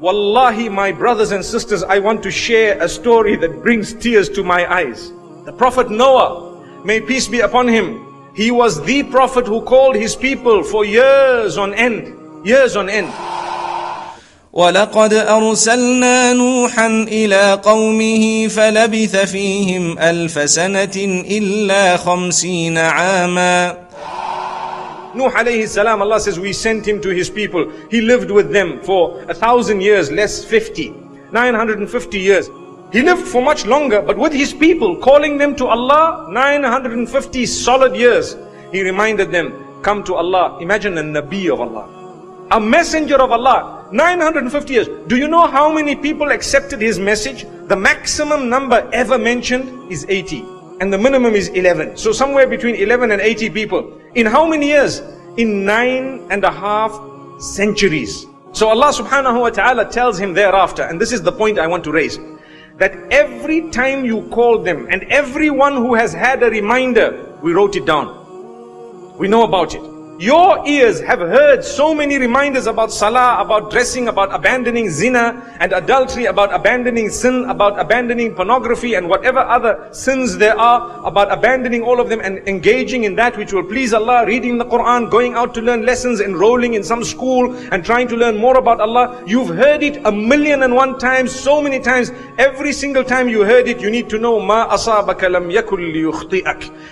Wallahi, my brothers and sisters, I want to share a story that brings tears to my eyes. The Prophet Noah, may peace be upon him, he was the Prophet who called his people for years on end. Years on end. ولقد أرسلنا نوحا إلى قومه فلبث فيهم ألف سنة إلا خمسين عاما Nuh alayhi salam, Allah says we sent him to his people. He lived with them for a thousand years, less 50, 950 years. He lived for much longer, but with his people, calling them to Allah, 950 solid years. He reminded them, come to Allah. Imagine a Nabi of Allah. A messenger of Allah, 950 years. Do you know how many people accepted his message? The maximum number ever mentioned is 80. And the minimum is 11. So somewhere between 11 and 80 people. In how many years? In nine and a half centuries. So Allah subhanahu wa ta'ala tells him thereafter, and this is the point I want to raise, that every time you call them, and everyone who has had a reminder, we wrote it down. We know about it. Your ears have heard so many reminders about salah, about dressing, about abandoning zina and adultery, about abandoning sin, about abandoning pornography and whatever other sins there are, about abandoning all of them and engaging in that which will please Allah, reading the Quran, going out to learn lessons, enrolling in some school and trying to learn more about Allah. You've heard it a million and one times, so many times. Every single time you heard it, you need to know, Ma asabaka lam yakul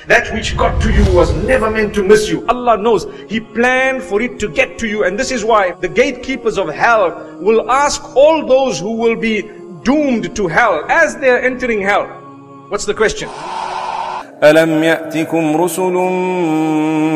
That which got to you was never meant to miss you. Allah knows. He planned for it to get to you. And this is why the gatekeepers of hell will ask all those who will be doomed to hell as they are entering hell. What's the question? ألم يأتكم رسل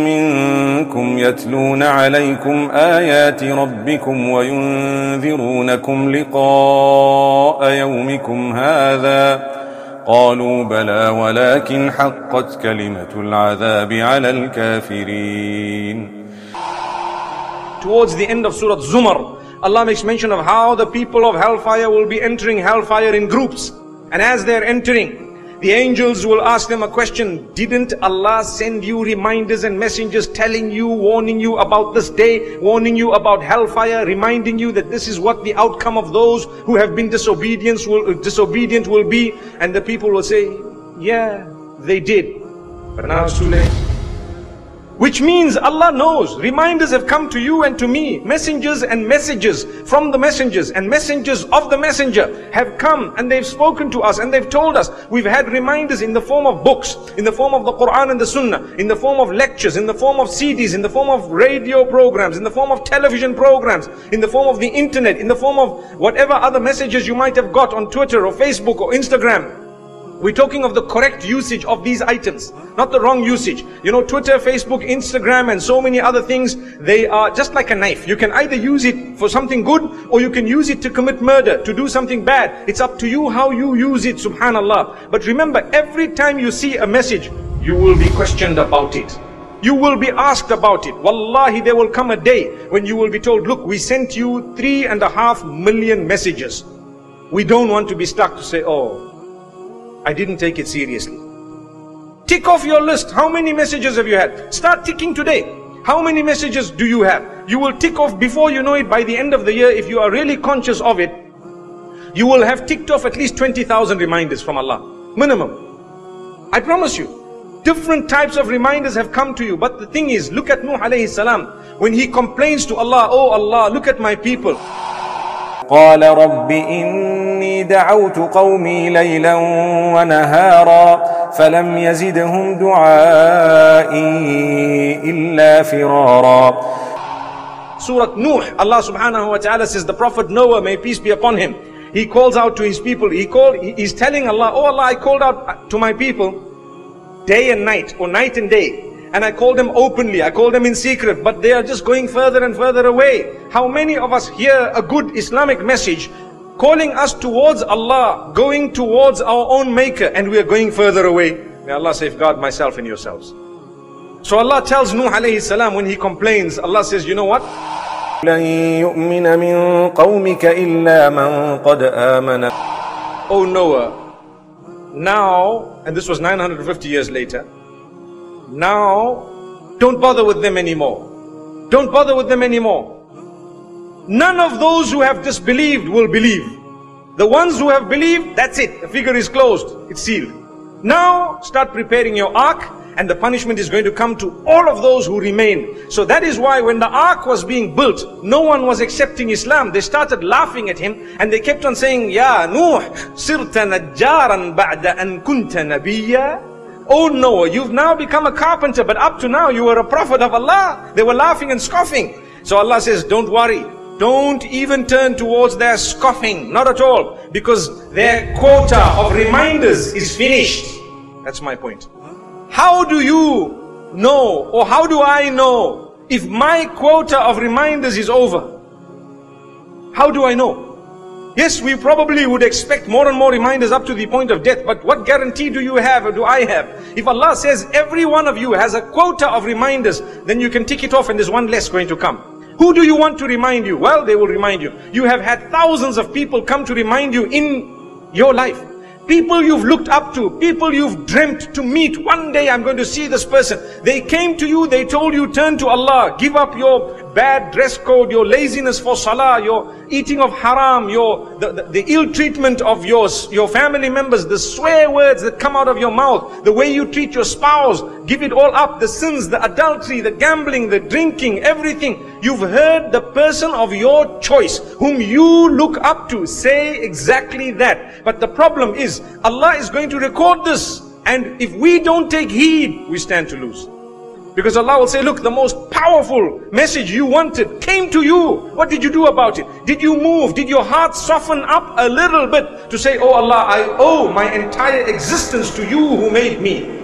منكم يتلون عليكم آيات ربكم وينذرونكم لقاء يومكم هذا قالوا بلى ولكن حقت كلمة العذاب على الكافرين Towards the end of Surah Zumar, Allah makes mention of how the people of hellfire will be entering hellfire in groups. And as they're entering, the angels will ask them a question. Didn't Allah send you reminders and messengers telling you, warning you about this day, warning you about hellfire, reminding you that this is what the outcome of those who have been disobedient will, disobedient will be? And the people will say, yeah, they did. But now it's too late. Which means Allah knows. Reminders have come to you and to me. Messengers and messages from the messengers and messengers of the messenger have come and they've spoken to us and they've told us. We've had reminders in the form of books, in the form of the Quran and the Sunnah, in the form of lectures, in the form of CDs, in the form of radio programs, in the form of television programs, in the form of the internet, in the form of whatever other messages you might have got on Twitter or Facebook or Instagram. We're talking of the correct usage of these items, not the wrong usage. You know, Twitter, Facebook, Instagram, and so many other things, they are just like a knife. You can either use it for something good, or you can use it to commit murder, to do something bad. It's up to you how you use it, subhanallah. But remember, every time you see a message, you will be questioned about it. You will be asked about it. Wallahi, there will come a day when you will be told, look, we sent you three and a half million messages. We don't want to be stuck to say, oh, I didn't take it seriously. Tick off your list. How many messages have you had? Start ticking today. How many messages do you have? You will tick off before you know it by the end of the year if you are really conscious of it. You will have ticked off at least 20,000 reminders from Allah. Minimum. I promise you. Different types of reminders have come to you. But the thing is, look at Nuh alayhi salam. When he complains to Allah, Oh Allah, look at my people. قال رب إني دعوت قومي ليلا ونهارا فلم يزدهم دعائي إلا فرارا Surah Nuh, Allah subhanahu wa ta'ala says, the Prophet Noah, may peace be upon him, he calls out to his people, he called, he's telling Allah, oh Allah, I called out to my people day and night, or night and day, And I call them openly, I call them in secret, but they are just going further and further away. How many of us hear a good Islamic message calling us towards Allah, going towards our own maker, and we are going further away? May Allah safeguard myself and yourselves. So Allah tells Nuh alayhi salam when he complains, Allah says, you know what? Oh Noah, now, and this was 950 years later, now, don't bother with them anymore. Don't bother with them anymore. none of those who have disbelieved will believe. The ones who have believed, that's it. The figure is closed. It's sealed. Now start preparing your ark and the punishment is going to come to all of those who remain. So that is why when the ark was being built, no one was accepting Islam. They started laughing at him and they kept on saying, Ya Nuh, sirta najjaran ba'da an kunta nabiyya. Oh Noah, you've now become a carpenter, but up to now you were a prophet of Allah. They were laughing and scoffing. So Allah says, don't worry. Don't even turn towards their scoffing. Not at all. Because their quota of reminders is finished. That's my point. How do you know or how do I know if my quota of reminders is over? How do I know? Yes, we probably would expect more and more reminders up to the point of death, but what guarantee do you have or do I have? If Allah says every one of you has a quota of reminders, then you can tick it off and there's one less going to come. Who do you want to remind you? Well, they will remind you. You have had thousands of people come to remind you in your life. People you've looked up to, people you've dreamt to meet. One day I'm going to see this person. They came to you, they told you, turn to Allah, give up your bad dress code, your laziness for salah, your eating of haram, your the, the, the, ill treatment of yours, your family members, the swear words that come out of your mouth, the way you treat your spouse, give it all up, the sins, the adultery, the gambling, the drinking, everything. You've heard the person of your choice, whom you look up to, say exactly that. But the problem is, Allah is going to record this. And if we don't take heed, we stand to lose. Because Allah will say, look, the most powerful message you wanted came to you. What did you do about it? Did you move? Did your heart soften up a little bit to say, oh Allah, I owe my entire existence to you who made me.